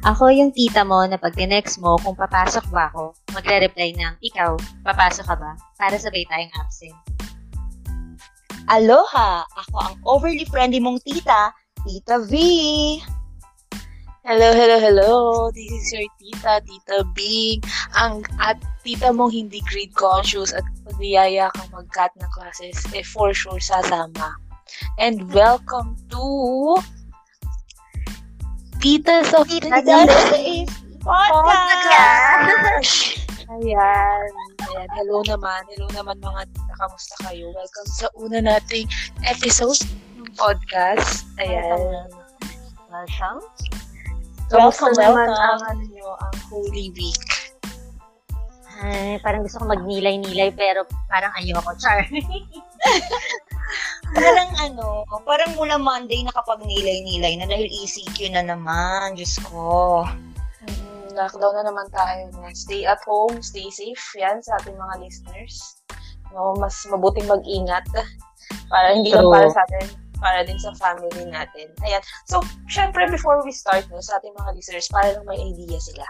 Ako yung tita mo na pag next mo kung papasok ba ako, magre-reply ng, ikaw, papasok ka ba? Para sabay tayong absent. Aloha! Ako ang overly friendly mong tita, Tita V. Hello, hello, hello. This is your tita, Tita Bing. Ang at tita mong hindi grade conscious at pagyaya kang mag-cut ng classes, eh for sure sasama. And welcome to Titas of Days Podcast! Ayan. Ayan. Hello naman. Hello naman mga tita. Kamusta kayo? Welcome sa una nating episode ng podcast. Ayan. Welcome. Kamusta Welcome, welcome. ang ano nyo, ang Holy Week? Ay, parang gusto ko magnilay-nilay pero parang ayoko, Char. Parang ano, parang mula Monday nakapag-nilay-nilay na dahil ECQ na naman. Diyos ko. Mm, lockdown na naman tayo. Stay at home, stay safe. Yan sa ating mga listeners. No, mas mabuting mag-ingat para hindi lang True. para sa atin, para din sa family natin. Ayan. So, syempre, before we start no, sa ating mga listeners, para lang may idea sila.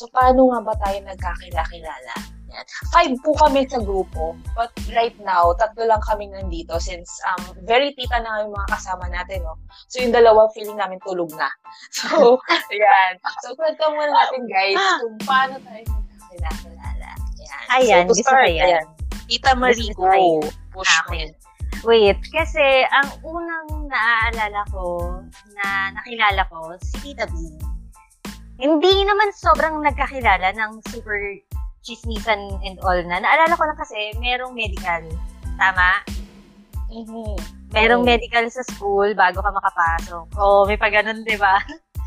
So, paano nga ba tayo nagkakilala-kilala? Yan. Five po kami sa grupo. But right now, tatlo lang kami nandito since um, very tita na yung mga kasama natin. No? So, yung dalawa feeling namin tulog na. So, ayan. So, kwento muna natin guys kung paano tayo nagkakilala-kilala. Ayan. Ayan, so, to start, ko yan. ayan. Tita Marie, Gusto ko yan. go. Push Okay. yan. Wait, kasi ang unang naaalala ko na nakilala ko, si Tita B. Hindi naman sobrang nagkakilala ng super chismisan and all na. Naalala ko lang kasi merong medical. Tama? Mhm. Merong medical sa school bago ka makapasok. Oo, may pa ganun, di ba?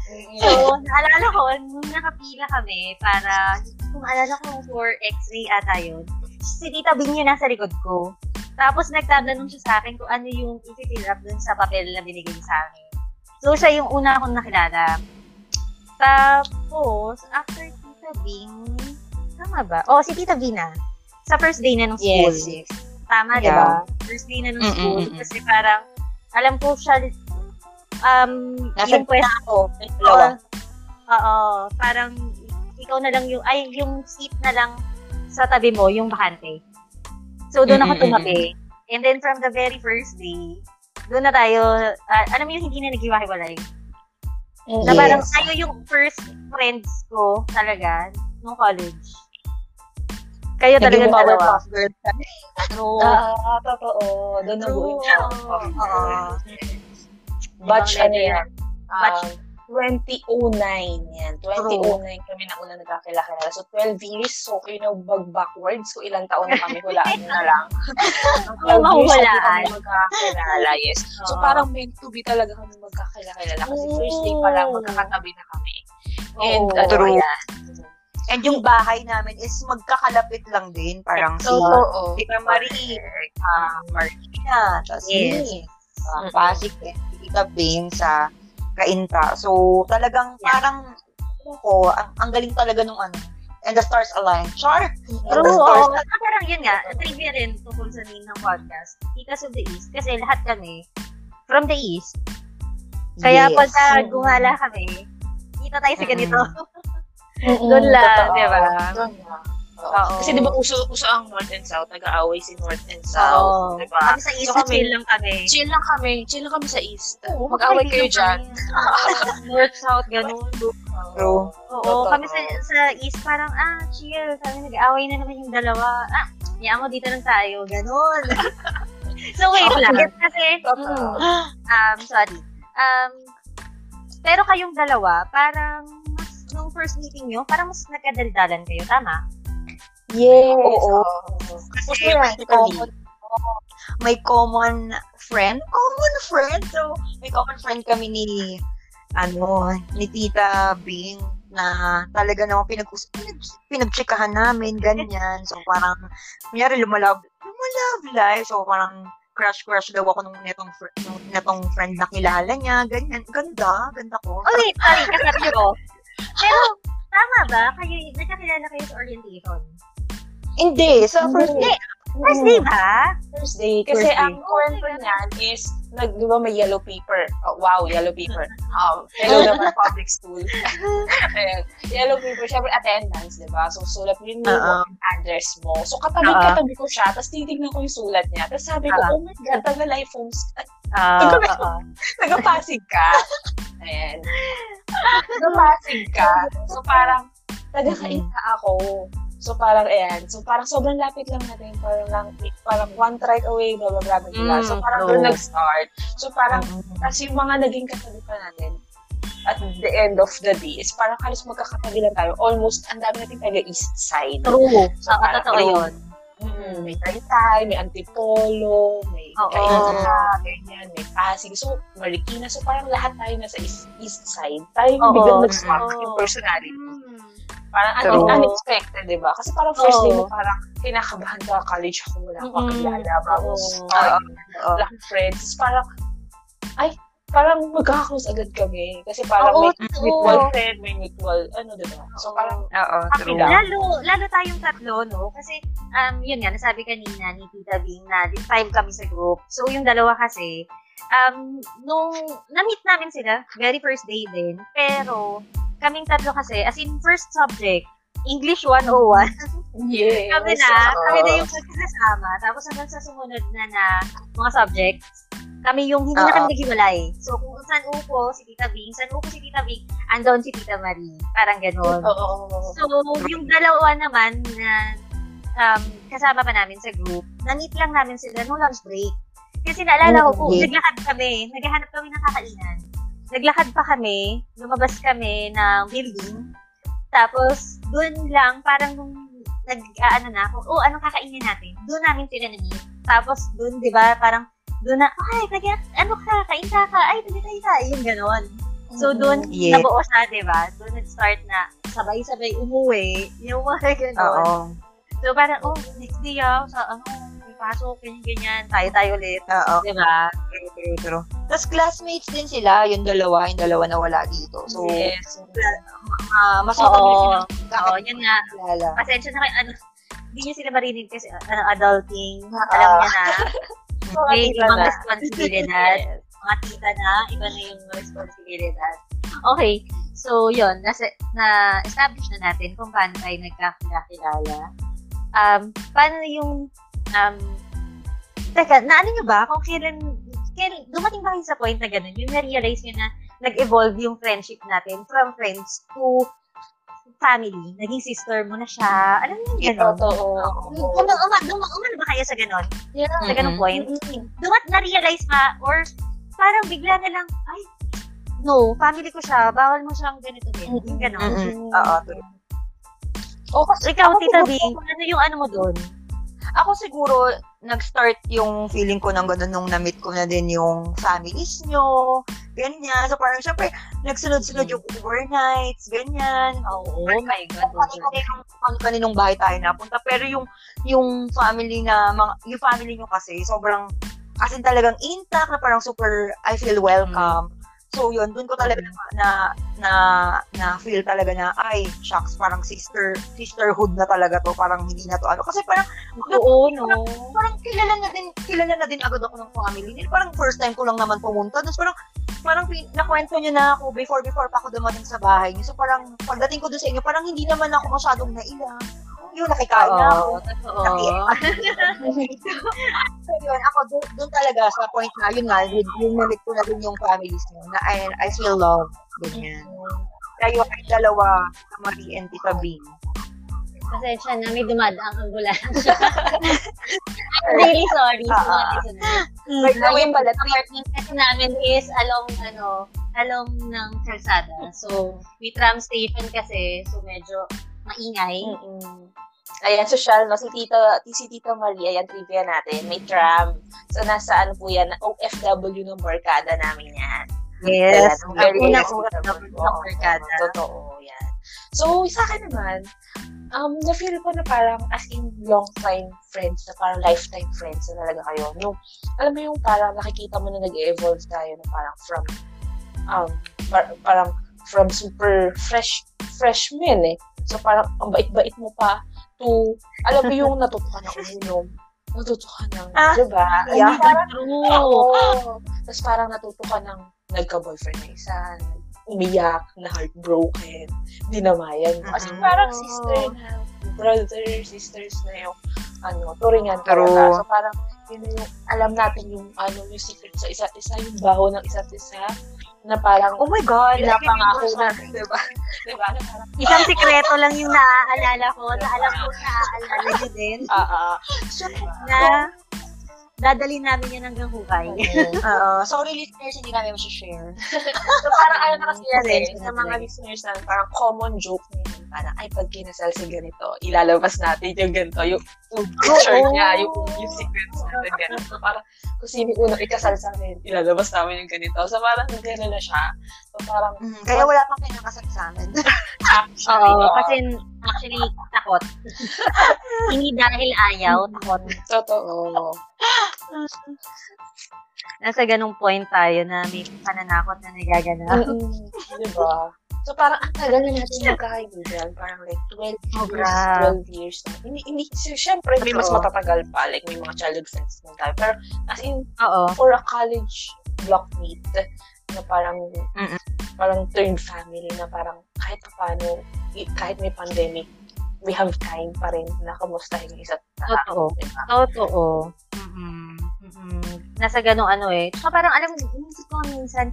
Mhm. So, naalala ko, nung nakapila kami para, kung maalala ko for x-ray ata yun, si Tita Bing yun nasa likod ko. Tapos nagtatanong siya sa akin kung ano yung i-fill up dun sa papel na binigay sa akin. So, siya yung una akong nakilala. Tapos, after Tita Bing, tama ba? Oh, si Tita Vina. Sa first day na ng school. Yes, yes. Tama, di Yeah. ba? First day na ng Mm-mm, school. mm-mm. Kasi parang, alam ko siya, um, Nasa yung pwesto ako. Dalawa. Oo, parang ikaw na lang yung, ay, yung seat na lang sa tabi mo, yung bakante. So, doon ako tumabi. And then, from the very first day, doon na tayo, ah, alam mo yung hindi na naghiwa-hiwalay. Na Yes. parang tayo yung first friends ko talaga nung college. Kayo talaga dalawa. Ka. True. Ah, totoo. Doon na True. yung Oo. Batch ano level. yan? Batch Um, 2009 yan. 2009 kami na una nagkakilala. So, 12 years. So, you know, bag backwards. So, ilang taon na kami. Hulaan na lang. Ang 12 years na Mahuhulaan. kami magkakilala. Yes. So, Oo. parang meant to be talaga kami magkakilala. Kasi first day pa lang, magkakatabi na kami. And, Oo. ano, True. yeah. And yung bahay namin is magkakalapit lang din. Parang si Totoo. Tita Marie, ah, Martina, tapos Yes. me, uh, Mm-mm. Pasig, and Tita Bing sa Kainta. So, talagang Yeah. parang, ko, ang, ang galing talaga nung ano, and the stars align. Char! True, the oo. stars At parang yun nga, trivia rin tungkol sa name ng podcast, Titas of the East. Kasi lahat kami from the East. Kaya Yes. pagka Mm. gumala kami, kita tayo sa ganito. Mm-mm, Doon lang, di ba? Doon lang. Oo. Kasi di ba uso, uso ang North and South, nag-aaway si North and Oo. South, di ba? Kami sa East, So kami- chill lang kami. Chill lang kami, chill lang kami sa East. Oo, Mag-away kayo dyan. North, South, ganun. True. Oo, Totoo. kami sa, sa East parang, ah, chill. Kami nag-aaway na naman yung dalawa. Ah, niya mo dito lang tayo. Ganun. so, wait Oo. lang. Kasi, Totoo. mm, um, sorry. Um, pero kayong dalawa, parang, first meeting nyo, parang mas nagkadaldalan kayo, tama? Yes. Oo. Kasi Kasi may common, may common friend, common friend. So, may common friend kami ni, ano, ni Tita Bing na talaga naman pinag pinag pinagchikahan namin, ganyan. So, parang, kunyari, lumalab, lumalab life. So, parang, crush-crush daw ako nung netong, fr- nung netong friend na kilala niya, ganyan. Ganda, ganda ko. Oh, wait, sorry, kasabi ko. Pero, tama ba? Kayo, nagkakilala kayo sa orientation? Hindi, sa first Hindi. Day, First day ba? First day. Kasi First day. ang kwento niyan is, nag, di ba may yellow paper? Oh, wow, yellow paper. Um, hello naman, public school. Ayan. Yellow paper, syempre attendance, di ba? So, sulat mo yung yung address mo. So, katabi-katabi ko siya, tapos titignan ko yung sulat niya. Tapos sabi ko, Oo. oh my God, taga life homes, Taga- oo. taga-pasig ka. Ayan. Taga-pasig ka. So, parang, taga-kainta ako. So, parang, ayan. So, parang sobrang lapit lang natin. Parang, lang, parang one trike away, blah, blah, blah, blah, blah. So, Mm, parang true. doon nag-start. So, parang, Mm. tapos yung mga naging katabi pa natin, at the end of the day, is parang halos magkakatabi lang tayo. Almost, ang dami natin taga east side. True. So, parang, totoo yun. Mm, may Taytay, may Antipolo, may. Kainta, ganyan, may Pasig. So, Marikina. So, parang lahat tayo nasa east, east side. Tayo yung biglang nag-spark Oo. yung personality. Mm. Parang un- unexpected, di ba? Kasi parang first day mo parang kinakabahan ka, college ako, wala akong Mm-mm. kakilala, bago Oo. start, Oo. wala akong friends. Tapos parang, ay, parang magkaka-close agad kami. Kasi parang Oo, may totoo. mutual friend, may mutual, ano, di ba? So, parang, Oo, Happy true. lang. Lalo, lalo tayong tatlo, no? Kasi, um, yun nga, nasabi kanina ni Tita Bing na five kami sa group. So, yung dalawa kasi, um, nung na-meet namin sila, very first day din. Pero, kaming tatlo kasi, as in first subject, English 101. yeah. kami na, oo. kami na yung magkakasama. Tapos hanggang sa sumunod na na mga subjects, kami yung hindi na Oo. kami naghiwalay. So, kung saan upo si Tita Bing, saan upo si Tita Bing, andon si Tita Marie. Parang ganon. Oo. So, yung dalawa naman na um, kasama pa namin sa group, na-meet lang namin sila nung lunch break. Kasi naalala ko po, Okay. naglakad kami, naghahanap kami ng kakainan. Naglakad pa kami, lumabas kami ng building, tapos doon lang, parang nung nag, ah, ano na, kung, oh, anong kakainin natin? Doon namin na-meet. Tapos doon, di ba, parang, doon na, ay, kaya, ano ka, kain ka ka, ay, pwede tayo ka, yung ganon. So, doon, Yeah. nabuo siya, di ba? Doon nag-start na, sabay-sabay umuwi, yung mga ganon. Oo. So, parang, oh, next day ah, sa, ano, pasok, ganyan-ganyan, tayo-tayo ulit. Oo. Di ba? True, true, true. Tapos classmates din sila, yung dalawa, yung dalawa na wala dito. So, yes. ah, mas Oo. sila Oo, yun nga. kakilala. Pasensya na kayo, ano, hindi niyo sila marinig kasi, ano, adulting. Ah. Alam niyo na, may ibang na. responsibilidad. Mga tita na, iba na yung responsibilidad. Okay, so yun, nasa, na-establish na natin kung paano tayo nagkakilala. Um, paano yung, um, teka, naano nyo ba kung kailan, kailan, dumating ba kayo sa point na gano'n, yung na-realize nyo na nag-evolve yung friendship natin from friends to family, naging sister mo na siya, alam mo yung gano'n? Totoo. Uma, uma, uma, umano ba kayo sa gano'n? Yeah. Sa ganung Mhm. point? Dumat na-realize ba? Or parang bigla na lang, ay, no, family ko siya, bawal mo siyang ganito din. Yung gano'n. Mm-mm. Oo. Oh, kasi Ikaw, Tita Bing, ano yung ano mo doon? Ako siguro, nag-start yung feeling ko ng gano'n nung na-meet ko na din yung families nyo, ganyan. So parang syempre, nagsunod-sunod yung overnights, ganyan. Oh, oh my God. Kung kaninong bahay tayo napunta. Pero yung, yung family na, mga, yung family nyo kasi, sobrang, as in talagang intact na parang super, I feel welcome. So yun, dun ko talaga na, na, na feel talaga na, ay, shucks, parang sister, sisterhood na talaga to. Parang hindi na to ano. Kasi parang, Oo, no. parang kilala na din, kilala na din agad ako ng family nila. Parang first time ko lang naman pumunta. Tapos parang, parang nakwento niyo na ako before, before pa ako dumating sa bahay niyo. So parang, pagdating ko doon sa inyo, parang hindi naman ako masyadong nailang. Yun, nakikain na ako. Oo, totoo. So yun, ako doon, doon talaga sa point na, yun nga, yun, yung namit ko na din yung families niyo, na I, I feel love. Ganyan. Kayo ay dalawa, sa Marie and Tita Bing. Pasensya na, may dumadaang ambulansya. I'm really sorry listeners. By the way, Ngayon pala, pala, apartment kasi namin is along, ano, along ng kalsada. So, may tram station kasi, so medyo maingay. Mm-mm. Ayan, social, no? Si Tita, si Tita Maria, ayan, trivia natin. May tram. So, nasa ano po yan, OFW ng barkada namin yan. Yes. Ang very yes, ng barkada. Totoo, yan. So, sa akin naman, um, na-feel ko na parang as in long-time friends, na parang lifetime friends na talaga kayo. Yung, alam mo yung parang nakikita mo na nag-evolve tayo na parang from, um, par- parang from super fresh, freshmen eh. So, parang ang bait-bait mo pa to, alam mo yung natuto ka na uminom. natuto ka ng, Ah, di ba? yeah. Parang, True. oo. Tapos parang natuto ka ng nagka-boyfriend na isa, umiyak, na heartbroken, dinamayan mo. Kasi parang sister na, brother, sisters na yung, ano, turingan talaga. So parang, yun yung, alam natin yung, ano, yung secret sa isa't isa, yung baho ng isa't isa, na parang, Oh my God. na. di ba? Di ba? Na parang, Isang sikreto lang yung naaalala ko, na alam ko naaalala niyo din, ah, ah, na dadali namin yan hanggang hukay. Oo. Sorry, listeners, hindi namin share So, parang ano na kasi yan eh, sa na mga listeners na parang common joke nila, parang, ay, pag kinasal si ganito, ilalabas natin yung ganito, yung, yung picture Oo. niya, yung, yung secrets natin, ganito. So, parang, kung sino yung unang ikasal sa amin, ilalabas namin yung ganito. So, parang, gano'n na siya. So, parang, Mm, Kaya wala pang kinakasal sa amin. actually, Oo, oo. kasi actually, takot. Hindi dahil ayaw, takot. totoo. Nasa ganung point tayo na may pananakot na nagaganap. Mm, di ba? So, parang, ang tagal na natin magkakaibigan. Parang like 12 years, Sobra. 12 years na. Hindi, hindi, so, syempre, may mas matatagal pa. Like, may mga childhood friends na tayo. Pero, as in, Oo. for a college blockmate, na parang, Mm-mm. parang third family, na parang, kahit pa paano, kahit may pandemic, we have time pa rin na kamustahin yung isa't isa. Totoo. Diba? Totoo. Mm-mm. Mm-mm. Nasa ganong ano eh. Tsaka parang alam mo, inisip ko minsan,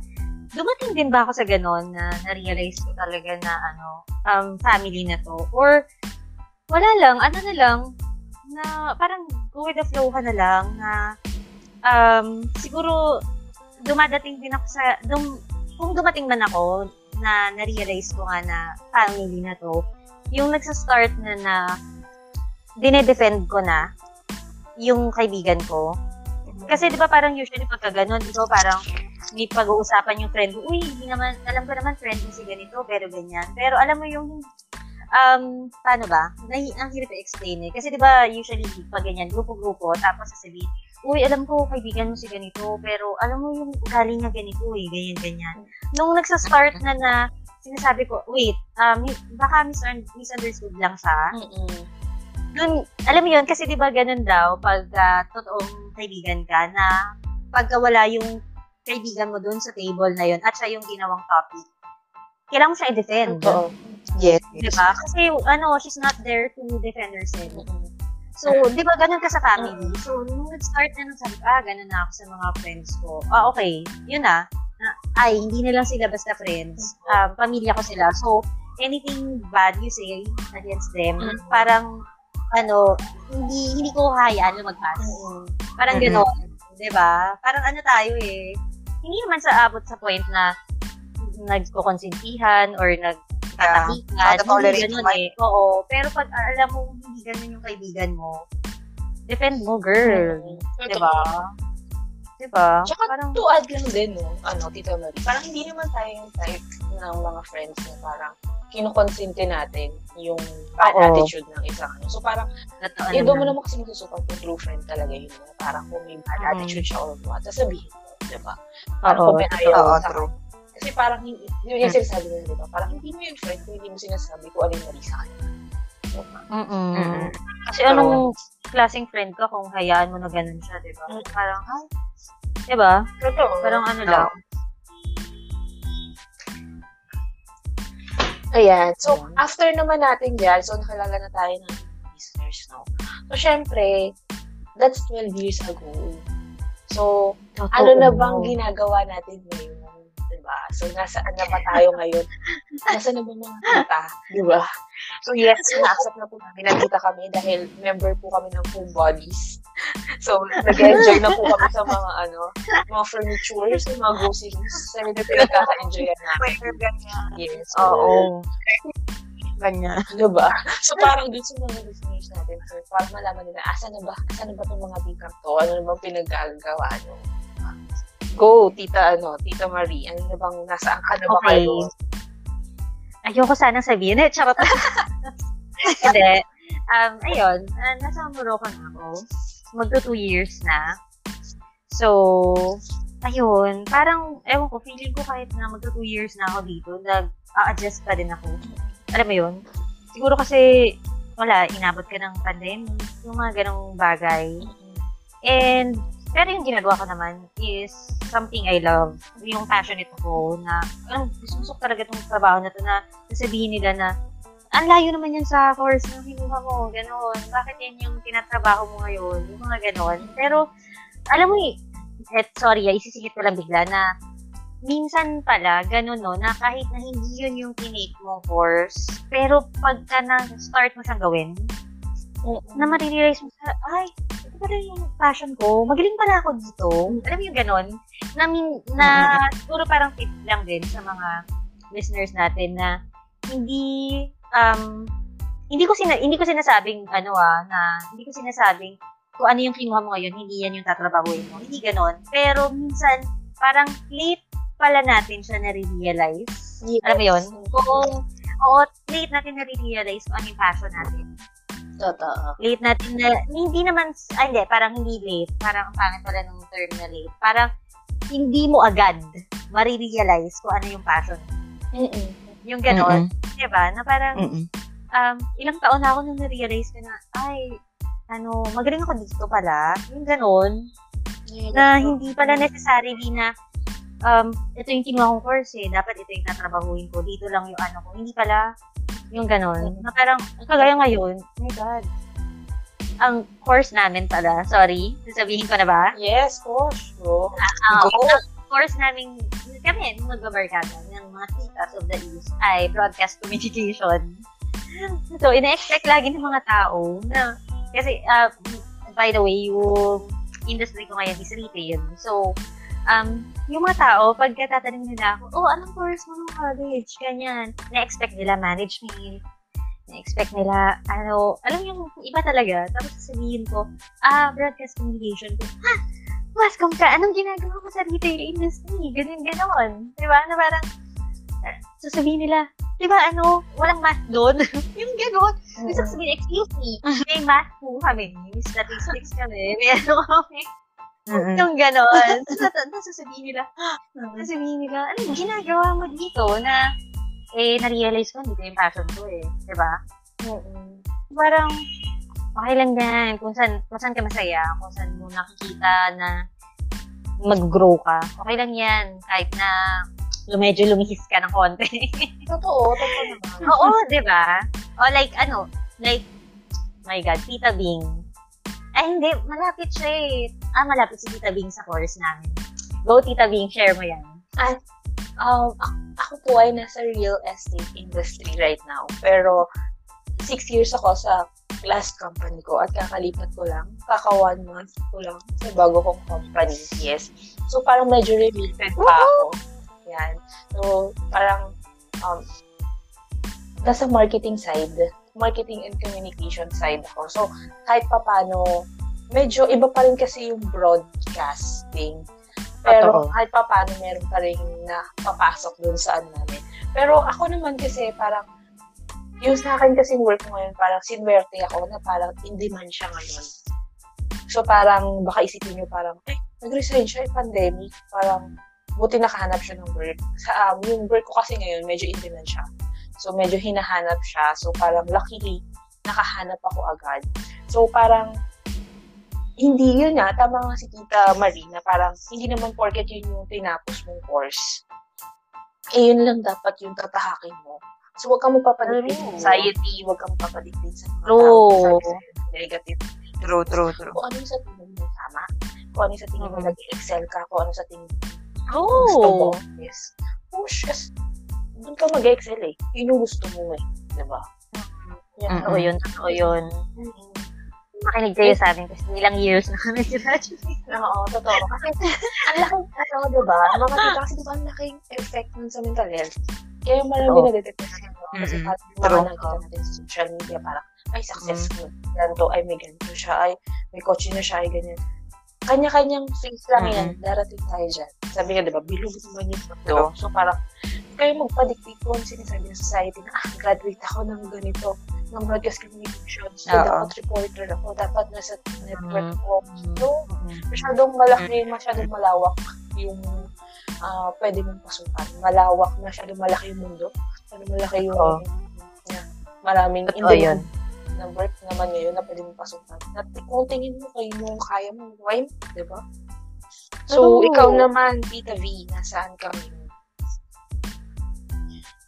dumating din ba ako sa ganon na na-realize ko talaga na ano, um, family na to? Or, wala lang, ano na lang, na parang go with the flow ka na lang, na um, siguro dumadating din ako sa, dum, kung dumating man ako, na na-realize ko nga na family na to, yung nagsa-start na na dinedefend ko na yung kaibigan ko. Kasi di ba parang usually pagka ganun, ikaw parang may pag-uusapan yung friend mo, uy, hindi naman, alam ko naman friend mo si ganito, pero ganyan. Pero alam mo yung, um, paano ba? Nahi, ang hirap i-explain eh. Kasi di ba usually pag ganyan, grupo-grupo, tapos sasabihin, uy, alam ko kaibigan mo si ganito, pero alam mo yung ugali niya ganito eh, ganyan-ganyan. Nung nagsa-start na na, sinasabi ko, wait, um, baka mis- misunderstood lang siya Mm-mm. dun, alam mo yun, kasi di ba ganun daw, pag ah, totoong kaibigan ka, na pagka wala yung kaibigan mo dun sa table na yun, at siya yung ginawang topic, kailangan siya i-defend. Totoo. Yes. Di ba? Kasi, ano, she's not there to defend herself. So, di ba, ganun ka sa family. So, nung nag-start na nung sabi ah, ganun na ako sa mga friends ko. Ah, okay. Yun na. Na- ay, hindi na lang sila basta friends. Um, pamilya ko sila. So, anything bad you say against them, Mhm. parang, ano, hindi hindi ko hayaan lumagpas. Mm-mm. Parang Mhm. gano'n. Di ba? Parang ano tayo eh. Hindi naman sa abot sa point na nagkukonsentihan or nagtatakikan. Nagtotolerate hindi ganun naman. eh. Oo. Pero pag alam mo hindi ganun yung kaibigan mo, defend mo, girl. Totoo. Di ba? Di ba? Tsaka parang, to add lang din, no, ano, Tita Marie, parang hindi naman tayo yung type ng mga friends na parang kinukonsente natin yung bad Oo. attitude ng isang ano. So parang, totoo eh, doon mo naman. kasi masusukat kung true friend talaga yun. Parang kung may bad Mm. attitude siya or what, sasabihin mo, di ba? Parang Oo, ayaw Oo, sa true. Kasi parang, hindi- yun yung sinasabi nila, di ba? Parang hindi mo yun friend kung hindi mo sinasabi kung ano yung mali sa kanya. Mm-mm. Mm-mm. Kasi anong klaseng friend ka kung hayaan mo na ganun siya, di ba? Mm. Parang, ay, di ba? Totoo. Parang ano lang. Ayan. So, Ayan. after naman natin dyan, so nakilala na tayo ng listeners, no? So, syempre, that's 12 years ago. So, ano na bang ginagawa natin ngayon? Diba? So, nasaan na ba tayo ngayon? Nasaan na ba mga tita? Diba? So, yes, na-accept na po namin. Nandita kami dahil member po kami ng Home Bodies. So, nag-enjoy na po kami sa mga, ano, mga furnitures, sa mga groceries. So, medyo pinagkaka-enjoyan namin. Yes. Oo. Ganyan. Diba? So, parang dun sa mga listeners natin, so, parang malaman nila, asa na ba, asa na ba itong mga tikang to? Ano na bang pinagagawa nyo? Go, tita, ano, tita Marie. Ano na bang, nasaan ka na ba Okay. kayo? Ayoko sanang sabihin eh. Charot. Hindi. Um, ayun, uh, nasa Morocco na ako. Magto two years na. So, ayun, parang, ewan ko, feeling ko kahit na magto two years na ako dito, nag-a-adjust pa din ako. Alam mo yun? Siguro kasi, wala, inabot ka ng pandemic, yung mga ganong bagay. And, pero yung ginagawa ko naman is something I love. Yung passionate ko na, ang gusto ko talaga itong trabaho na to na sasabihin nila na, ang layo naman yan sa course na kinuha mo, gano'n. Bakit yan yung tinatrabaho mo ngayon? Yung mga gano'n. Pero, alam mo eh, et, sorry, ah, isisingit ko lang bigla na minsan pala, ganun no, na kahit na hindi yun yung tinake mong course, pero pagka na-start mo siyang gawin, na marirealize mo sa, ay, pala yung passion ko, magaling pala ako dito. Alam mo yung ganun? Na, na siguro parang tip lang din sa mga listeners natin na hindi, um, hindi ko sina, hindi ko sinasabing ano ah na hindi ko sinasabing kung ano yung kinuha mo ngayon, hindi yan yung tatrabahuin mo. Hindi ganon. Pero minsan, parang late pala natin siya na-realize. Yes. Alam mo yun? Kung, oo, late natin na-realize kung ano yung passion natin. Totoo. Late natin na, hindi naman, ay hindi, parang hindi late. Parang ang pangit pala ng term na late. Parang hindi mo agad marirealize kung ano yung passion. Mm-mm. Yung ganon. Diba? Na parang, Mm-mm. um, ilang taon na ako nung na-realize ko na, ay, ano, magaling ako dito pala. Yung ganon. na hindi pala necessarily na um, ito yung kinuha kong course eh, dapat ito yung tatrabahuin ko, dito lang yung ano ko. Hindi pala yung ganon. Na parang, kagaya ngayon, oh my God, ang course namin pala, sorry, sasabihin ko na ba? Yes, course. Go. Ah, Go. ang course namin, kami, nung magbabarkada ng mga titas of the East, ay broadcast communication. So, ina-expect lagi ng mga tao na, kasi, uh, by the way, yung industry ko ngayon is retail. So, um, yung mga tao, pagka tatanungin nila ako, oh, anong course mo ng college? Ganyan. Na-expect nila management. Na-expect nila, ano, alam yung iba talaga. Tapos sasabihin ko, ah, broadcast communication ko. Ha? Wascom ka? Anong ginagawa mo sa retail industry? Ganun, ganon. Di ba? Na parang, sasabihin nila, di ba, ano, walang math doon? yung ganon. Gusto ko sabihin, excuse me, may math po kami. May statistics kami. May ano kami. Mm-mm. Yung ganon. Tapos tapos sasabihin nila, sasabihin nila, ano ginagawa mo dito na, eh, na-realize ko, hindi ko yung passion ko eh. Di ba? Mm-mm. Parang, okay lang yan. Kung saan, kung saan ka masaya, kung saan mo nakikita na mag-grow ka. Okay lang yan. Kahit na medyo lumihis ka ng konti. Totoo, totoo naman. Oo, di ba? O like, ano, like, my God, Tita Bing. Ay, hindi, malapit siya eh. Ah, malapit si Tita Bing sa course namin. Go, Tita Bing, share mo yan. Um, ako, po ay nasa real estate industry right now. Pero, six years ako sa last company ko at kakalipat ko lang. Kaka one month ko lang sa bago kong company. Yes. So, parang medyo limited pa ako. Yan. So, parang, um, nasa marketing side, marketing and communication side ako. So, kahit pa paano, medyo iba pa rin kasi yung broadcasting. Pero Totoo. kahit pa paano, meron pa rin na papasok dun sa ano namin. Pero ako naman kasi parang, yung sa akin kasi work ngayon, parang sinwerte ako na parang in demand siya ngayon. So parang baka isipin nyo parang, eh, nag-resign siya, eh, pandemic. Parang, buti nakahanap siya ng work. Sa, um, yung work ko kasi ngayon, medyo in demand siya. So medyo hinahanap siya. So parang luckily, nakahanap ako agad. So parang, hindi yun nga, tama nga si Tita Marie na parang hindi naman porket yun yung tinapos mong course. Eh, yun lang dapat yung tatahakin mo. So, huwag kang mapapadiktin sa society, huwag kang mapapadiktin sa mga True. tao, negative. True, true, true. Kung ano yung sa tingin mo tama, kung ano yung sa tingin mo Mhm. nag-excel ka, kung ano sa tingin mo gusto mo. Oh! Yes. Push. Yes. Doon ka mag-excel eh. Yun yung gusto mo eh. Diba? Yan. Totoo yun, totoo yun. Makinig kayo sa amin kasi ilang years na kami graduate. Oo, totoo. Kasi, ang laking, ano, diba? Mga tita, kasi diba, ang laking effect nun sa mental health. Kaya marami Oo. na dedepression. No? Kasi Mm-mm. parang nakita natin sa social media, parang, ay, successful. Ganito, ay, may ganito siya, ay, may kotse na siya, ay, ganyan. Kanya-kanyang phase lang yan, darating tayo dyan. Sabi nga, diba, bilog naman yung mundo. So, parang, kayo magpa-dictate kung ano sinasabi ng society na, ah, graduate ako ng ganito, ng broadcast communication. So, Oo. dapat reporter ako, dapat nasa network Mm. ko. So, masyadong malaki, masyadong malawak yung ah pwede mong pasukan. Malawak, masyadong malaki yung mundo. Masyadong malaki yung Oo. yeah, maraming Totoo yun. na work naman ngayon na pwede mo pasukan. At kung tingin mo kayo mo, kaya mo, why di ba? So, True. ikaw naman, Tita V, nasaan ka ngayon?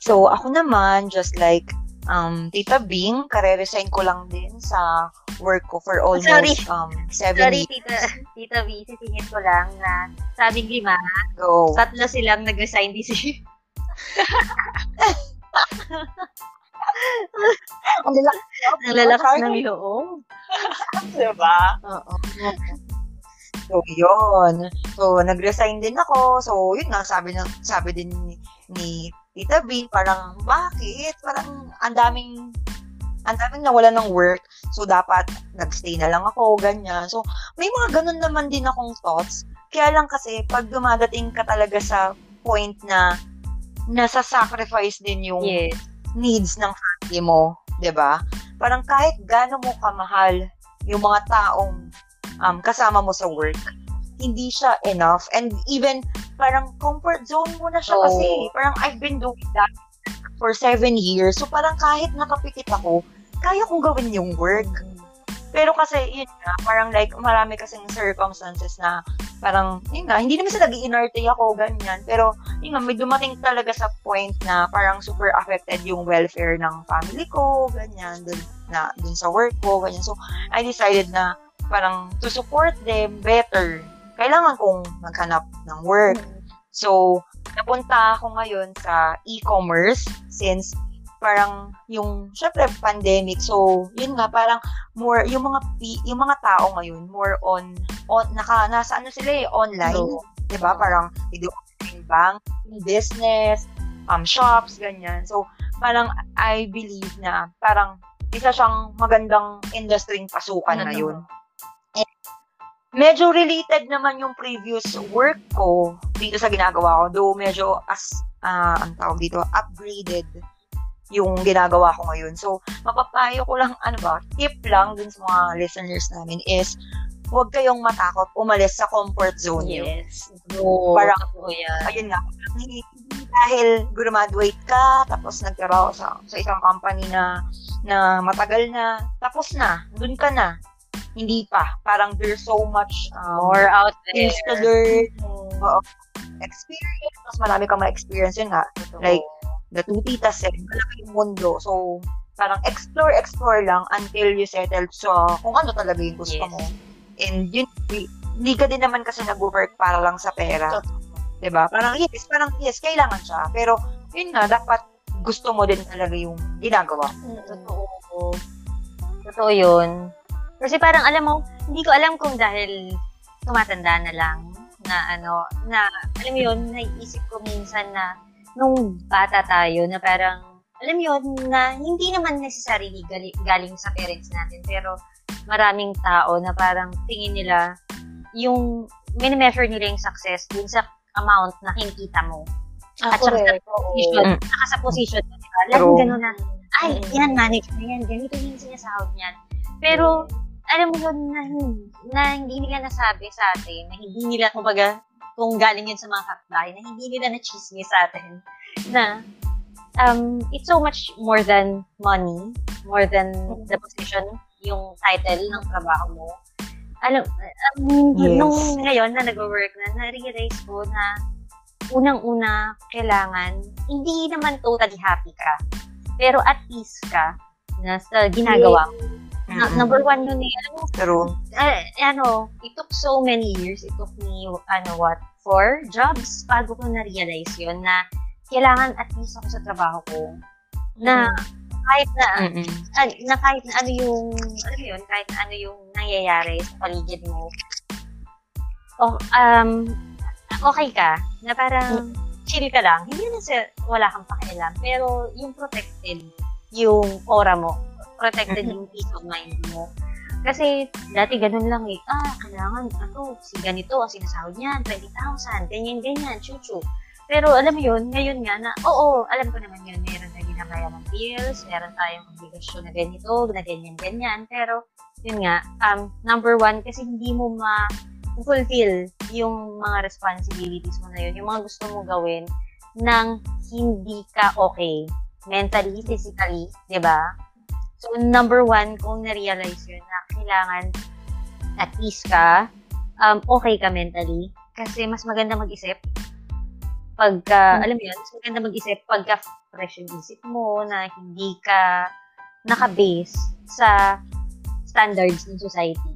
So, ako naman, just like um, Tita Bing, kare-resign ko lang din sa work ko for almost Sorry. um, seven Sorry, years tita, tita V, sisingit ko lang na sabing lima, ago. tatlo silang nag-resign this year. Ang lala- Ang lalakas ng loob. Di ba? Oo. So, yun. So, nag-resign din ako. So, yun nga, sabi, ng, sabi din ni, ni Tita B, parang, bakit? Parang, ang daming, ang daming nawala ng work. So, dapat, nag-stay na lang ako, ganyan. So, may mga ganun naman din akong thoughts. Kaya lang kasi, pag dumadating ka talaga sa point na nasa sacrifice din yung Yes. needs ng family mo, 'di ba? Parang kahit gaano mo kamahal yung mga taong um, kasama mo sa work, hindi siya enough. And even parang comfort zone mo na siya Oo. kasi. Parang I've been doing that for seven years. So parang kahit nakapikit ako, kaya kong gawin yung work. Pero kasi, yun nga, parang like, marami kasing circumstances na parang, yun nga, hindi naman sa nag inarte ako, ganyan. Pero, yun nga, may dumating talaga sa point na parang super affected yung welfare ng family ko, ganyan, dun, na, dun sa work ko, ganyan. So, I decided na parang to support them better, kailangan kong maghanap ng work. So, napunta ako ngayon sa e-commerce since parang yung syempre pandemic. So, yun nga parang more yung mga pi- yung mga tao ngayon more on on naka nasa ano sila eh online, So, 'di ba? Parang video online banking, business, um shops ganyan. So, parang I believe na parang isa siyang magandang industry pasukan Ano? ngayon. And medyo related naman yung previous work ko dito sa ginagawa ko. Though medyo as, ah, ang tawag dito, upgraded yung ginagawa ko ngayon. So, mapapayo ko lang, ano ba, tip lang dun sa mga listeners namin is, huwag kayong matakot umalis sa comfort zone niyo. Yes. Parang- totoo yan. Ayun nga, dahil graduate ka, tapos nagtrabaho sa, sa isang company na na matagal na, tapos na, dun ka na. Hindi pa. Parang there's so much um, More out there. things to learn, Oo. experience, mas marami kang ma-experience yun nga. Like, the two titas said, malaki yung mundo. So, parang explore, explore lang until you settle sa kung ano talaga yung gusto Yes. mo. And yun, di- hindi ka din naman kasi nag-work para lang sa pera. 'Di ba Parang yes, parang yes, kailangan siya. Pero, yun nga, dapat gusto mo din talaga yung ginagawa. Totoo. Totoo yun. Kasi parang alam mo, hindi ko alam kung dahil tumatanda na lang na ano, na alam mo yun, naiisip ko minsan na nung bata tayo na parang alam mo yun, na hindi naman necessarily galing, galing sa parents natin, pero maraming tao na parang tingin nila yung minimeasure nila yung success dun sa amount na kinikita mo. Ah, At saka sa position, Mm. saka sa position mo, di ba? Laging ganun na, ay, Mm. yan, manager na yan, ganito yung sinasahod niyan. Pero, alam mo yun, na, na hindi nila nasabi sa atin, na hindi nila, kumbaga, kung galing yun sa mga kapitbahay, na hindi nila na-chismis sa atin, na um, it's so much more than money, more than the position, yung title ng trabaho mo. Alam, um, Yes. nung ngayon na nag-work na, na-realize ko na unang-una, kailangan, hindi naman totally happy ka. Pero at peace ka na sa ginagawa mo. Na- Mm-mm. number one yun eh. Mo, True. ah, ano, it took so many years. It took me, ano, what, four jobs bago ko na-realize yun na kailangan at least ako sa trabaho ko. Na kahit na, Mm-mm. ah, na kahit na ano yung, mo yun, kahit na ano yung nangyayari sa paligid mo, oh, um, okay ka, na parang chill ka lang. Hindi na sa wala kang pakialam, pero yung protected yung aura mo, protected yung peace of mind mo. Kasi dati ganun lang eh, ah, kailangan, ako, si ganito, ang sinasahod niyan, 20,000, ganyan, ganyan, chuchu. Pero alam mo yun, ngayon nga na, oo, alam ko naman yun, meron na ginagaya ng bills, meron tayong obligasyon na ganito, na ganyan, ganyan. Pero, yun nga, um, number one, kasi hindi mo ma fulfill yung mga responsibilities mo na yun, yung mga gusto mo gawin nang hindi ka okay mentally, physically, di ba? So, number one, kung na-realize yun na kailangan at peace ka, um, okay ka mentally, kasi mas maganda mag-isip pagka, Hmm. alam mo yun, mas maganda mag-isip pagka fresh yung isip mo, na hindi ka naka-base sa standards ng society.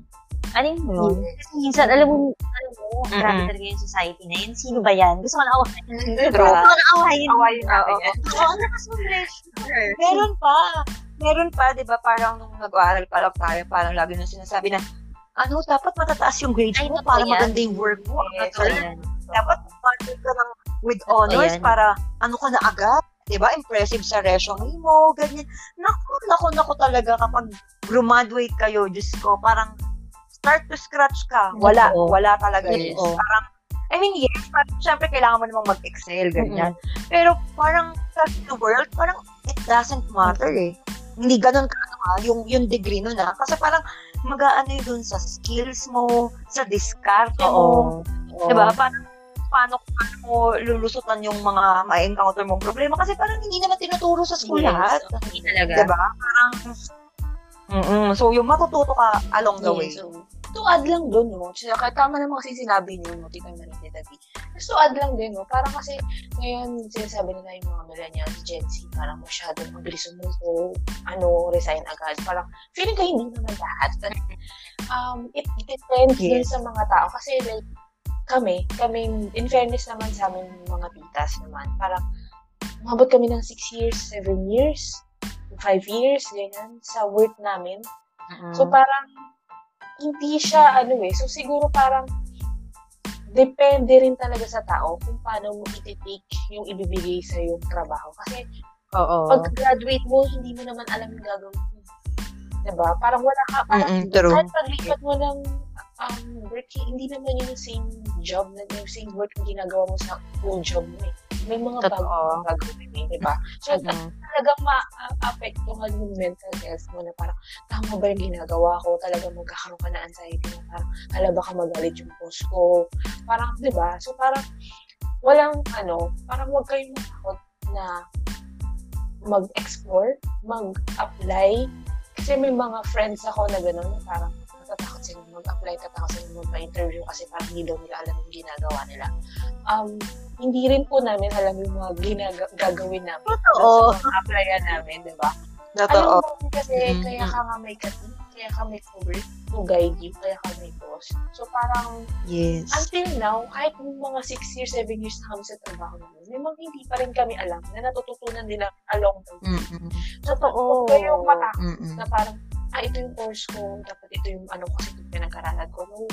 Mo yun? Kasi minsan, alam mo, alam mo, Mm-mm. grabe talaga yung society na yun. Sino ba yan? Gusto ko na awahin. Gusto ko na awahin. Awayin natin Oo. ang lakas. Meron pa. Meron pa, di ba, parang nung nag-aaral pa lang tayo, parang lagi nung sinasabi na, ano, dapat matataas yung grades mo para yan. maganda yung work mo. Yes, Ayan. dapat partner ka ng with honors yan. para ano ka na agad. Di ba? Impressive sa resume mo, ganyan. Naku, naku, naku talaga kapag graduate kayo, Diyos ko, parang start to scratch ka. Wala, Totoo. wala talaga. Yes. Parang, I mean, yes, parang syempre kailangan mo namang mag-excel, ganyan. Pero parang sa the world, parang it doesn't matter eh. Hindi ganun ka, ano, yung, yung degree nun ah. Kasi parang mag-aano yun dun sa skills mo, sa diskarte mo, Oo. Diba? Parang paano, paano mo lulusutan yung mga ma-encounter mong problema kasi parang hindi naman tinuturo sa school Yes. lahat. Hindi talaga. Diba? Parang, mm So, yung matututo ka along the way. Yeah, so, to add lang dun, no? Tsaka tama naman kasi sinabi niyo, no, tita Marie, tita B. Just to add lang din, no? Parang kasi ngayon, sinasabi nila yung mga millennials, Gen Z, parang masyadong mabilis sumuko, ano, resign agad. Parang, feeling ko hindi naman lahat. Um, it depends din Yes. sa mga tao. Kasi like, kami, kami, in fairness naman sa amin mga titas naman, parang, umabot kami ng 6 years, 7 years, 5 years, ganyan, sa work namin. So parang hindi siya ano eh. So siguro parang depende rin talaga sa tao kung paano mo iti-take yung ibibigay sa yung trabaho. Kasi Oo. pag graduate mo, hindi mo naman alam yung gagawin mo. Diba? Parang wala ka, parang Mm-mm, true. kahit paglipat mo ng um, work, hindi naman yun yung same job na yung same work na ginagawa mo sa old job mo eh. May mga Totoo. bago gagawin eh, diba? So, Mhm. talagang ma-apektuhan yung mental health mo na parang, tama ba yung ginagawa ko? Talagang magkakaroon ka na anxiety na parang, hala baka magalit yung boss ko. Parang, di ba? So, parang, walang, ano, parang huwag kayong matakot na mag-explore, mag-apply. Kasi may mga friends ako na gano'n, na parang, natatakot sila mag-apply, natatakot sila mag-interview kasi parang hindi daw nila alam yung ginagawa nila. Um, hindi rin po namin alam yung mga ginaga- gagawin namin Totoo. sa mga applyan namin, di ba? Totoo. Alam mo kasi Mm, kaya ka nga may katin, kaya ka may cover to guide you, kaya ka may boss. So parang Yes. until now, kahit yung mga 6 years, 7 years na kami sa trabaho namin, mga hindi pa rin kami alam na natututunan nila along the way. Mm-mm. So Totoo. huwag kayong matakot Mm-mm. na parang, ah, ito yung course ko, dapat ito yung ano kasi ito yung pinag-aralan ko. No,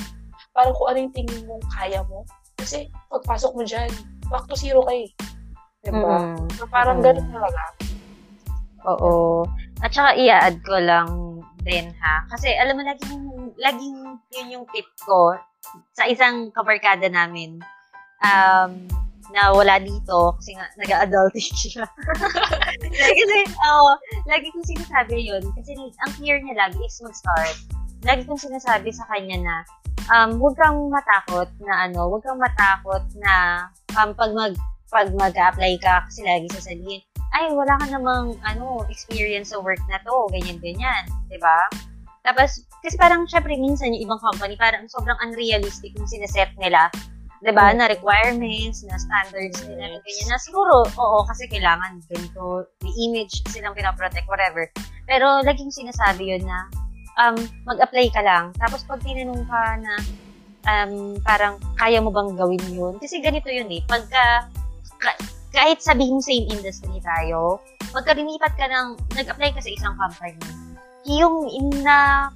parang kung ano yung tingin mo, kaya mo. Kasi pagpasok mo dyan, back to zero kayo. Diba? Mm. So parang Mm. ganun talaga. Oo. At saka i-add ko lang din ha. Kasi alam mo, laging, laging yun yung tip ko sa isang kabarkada namin. Um, na wala dito kasi nga nag-adulting siya. kasi, oo, lagi kong sinasabi yun. Kasi ang clear niya lagi is mag-start. Lagi kong sinasabi sa kanya na um, huwag kang matakot na ano, huwag kang matakot na um, pag mag pag mag-apply ka kasi lagi sasabihin, ay, wala ka namang, ano, experience sa work na to, ganyan-ganyan, di ba? Tapos, kasi parang, syempre, minsan yung ibang company, parang sobrang unrealistic yung sineset nila, di ba, na requirements, na standards nila, na ganyan, na siguro, oo, kasi kailangan ganito, the image silang pinaprotect, whatever. Pero, laging sinasabi yun na, um, mag-apply ka lang, tapos pag tinanong ka na, um, parang, kaya mo bang gawin yun? Kasi ganito yun eh, pagka, ka- kahit sabihin same industry tayo, pagka lumipat ka ng, nag-apply ka sa isang company, yung in na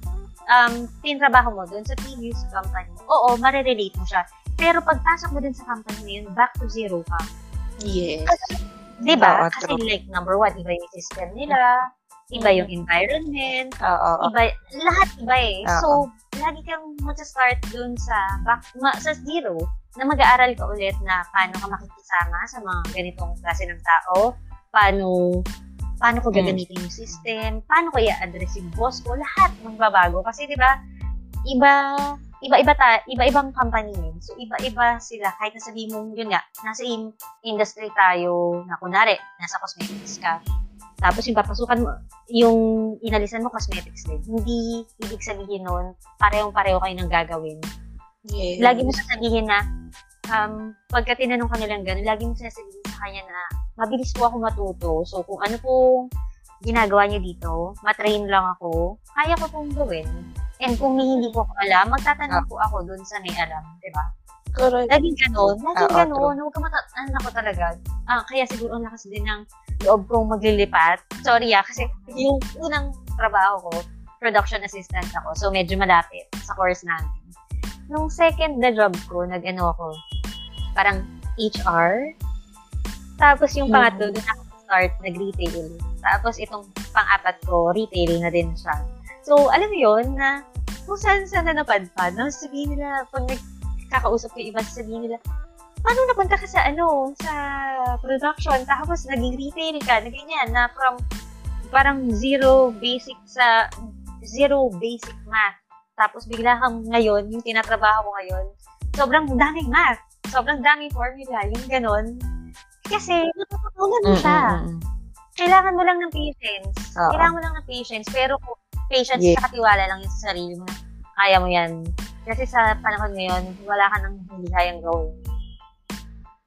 um, tinrabaho mo dun sa previous company, oo, marirelate mo siya. Pero pagpasok mo dun sa company na yun, back to zero ka. Yes. Di ba? Oo, Kasi like, number one, iba yung system nila, iba yung environment, Oo. iba, lahat iba eh. Oo. So, lagi kang mag-start dun sa, back, ma, sa zero, na mag-aaral ka ulit na paano ka makikisama sa mga ganitong klase ng tao, paano, paano ko Mm. gagamitin yung system, paano ko i-address yung boss ko, lahat magbabago. Kasi, di ba, iba, iba-iba ta, iba-ibang company yun. So, iba-iba sila. Kahit nasabihin mo, yun nga, nasa in- industry tayo, na kunwari, nasa cosmetics ka, Tapos yung papasukan mo, yung inalisan mo cosmetics din. Hindi ibig sabihin nun, parehong-pareho kayo ng gagawin. Yes. Lagi mo sasabihin na, um, pagka tinanong ka nilang gano'n, lagi mo sasabihin sa kanya na, mabilis po ako matuto. So, kung ano pong ginagawa niyo dito, matrain lang ako, kaya ko pong gawin. And kung may hindi ko alam, magtatanong po ako dun sa may alam, di ba? Correct. Laging gano'n. Laging Oo, gano'n. Huwag ka mata... Ano ako talaga. Ah, kaya siguro ang lakas din ng loob kong maglilipat. Sorry ah, kasi yung unang trabaho ko, production assistant ako. So, medyo malapit sa course namin. Nung second na job ko, nag-ano ako, parang HR. Tapos yung pangatlo, doon ako start, nag-retail. Tapos itong pang-apat ko, retail na din siya. So, alam mo yun, na kung saan saan na napadpad, no? sabihin nila, pag nagkakausap ko yung iba, sabihin nila, paano napunta ka sa ano, sa production, tapos naging retail ka, na ganyan, na from parang zero basic sa, zero basic math. Tapos bigla kang ngayon, yung tinatrabaho ko ngayon, sobrang daming math, sobrang daming formula, yung ganon. Kasi, natutunan mo siya. Kailangan mo lang ng patience. Oo. Kailangan mo lang ng patience. Pero kung patience Yeah. sa katiwala lang yun sa sarili mo, kaya mo yan. Kasi sa panahon ngayon, wala ka nang hindi kayang gawin.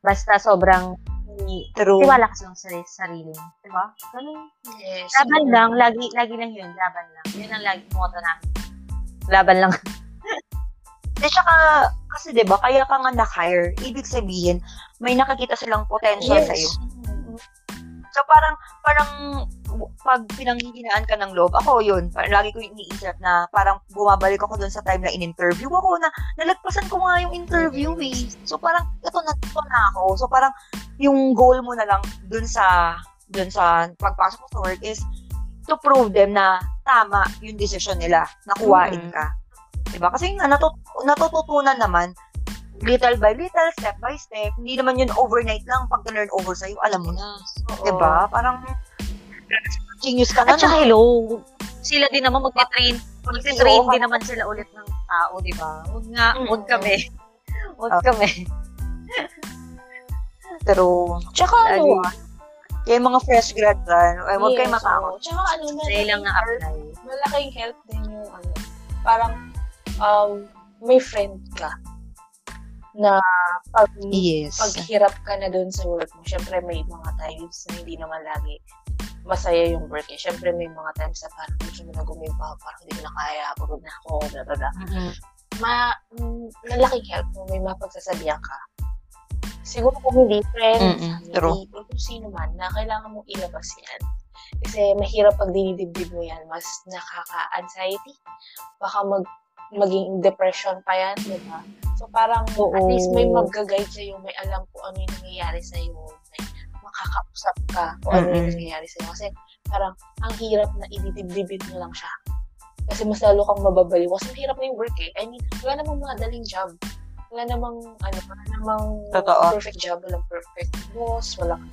Basta sobrang hindi, True. tiwala ka sa sarili, sarili mo. Diba? Ganun. Yes. Laban lang, lagi, lagi lang yun. Laban lang. Yun ang lagi motto namin. Laban lang. Di tsaka, kasi 'di ba kaya ka nga na-hire, ibig sabihin, may nakakita silang potential Yes. sa'yo. So parang, parang, pag pinanghihinaan ka ng loob, ako yun, parang lagi ko iniisip na parang bumabalik ako dun sa time na in-interview ako na nalagpasan ko nga yung interview eh. So parang, ito na, ito na ako. So parang, yung goal mo na lang dun sa, dun sa pagpasok mo sa work is to prove them na tama yung decision nila, nakuhain Mhm. ka. Diba? Kasi nga, natut- natututunan naman, little by little, step by step. Hindi naman yun overnight lang. Pag na-learn over sa'yo, alam mo na. Oo. Diba? Parang, genius ka na. At saka hello, sila din naman magte-train. Magte-train din naman sila ulit ng tao, di ba? Huwag nga, Mm. huwag kami. Huwag Ah. kami. Pero, Tsaka ano, kaya mga fresh grad dyan, ay, huwag kayo yes, matakot. oo. Tsaka ano, Sa'yo lang na apply. malaking help din yung ano, parang um, may friend ka na pag, Yes. paghirap ka na dun sa work mo, syempre may mga times na hindi naman lagi masaya yung work eh. Syempre may mga times na parang gusto mo na gumiba, parang hindi na kaya, pagod na ako, bla bla bla. Ma, mm, malaking help mo, may mapagsasabihan ka. Siguro kung hindi friends, Mm-mm, hindi, true. kung sino man, na kailangan mong ilabas yan. Kasi mahirap pag dinidibdib mo yan, mas nakaka-anxiety. Baka mag maging depression pa yan, di ba? So parang Oo. at least may mag-guide sa'yo, may alam kung ano yung nangyayari sa'yo, may makakausap ka kung ano yung nangyayari sa'yo. Kasi parang ang hirap na ididibdibin mo lang siya. Kasi mas lalo kang mababaliw. Kasi mahirap na yung work eh. I mean, wala namang mga daling job. Wala namang, ano, wala namang Totoo. perfect job. Walang perfect boss. Walang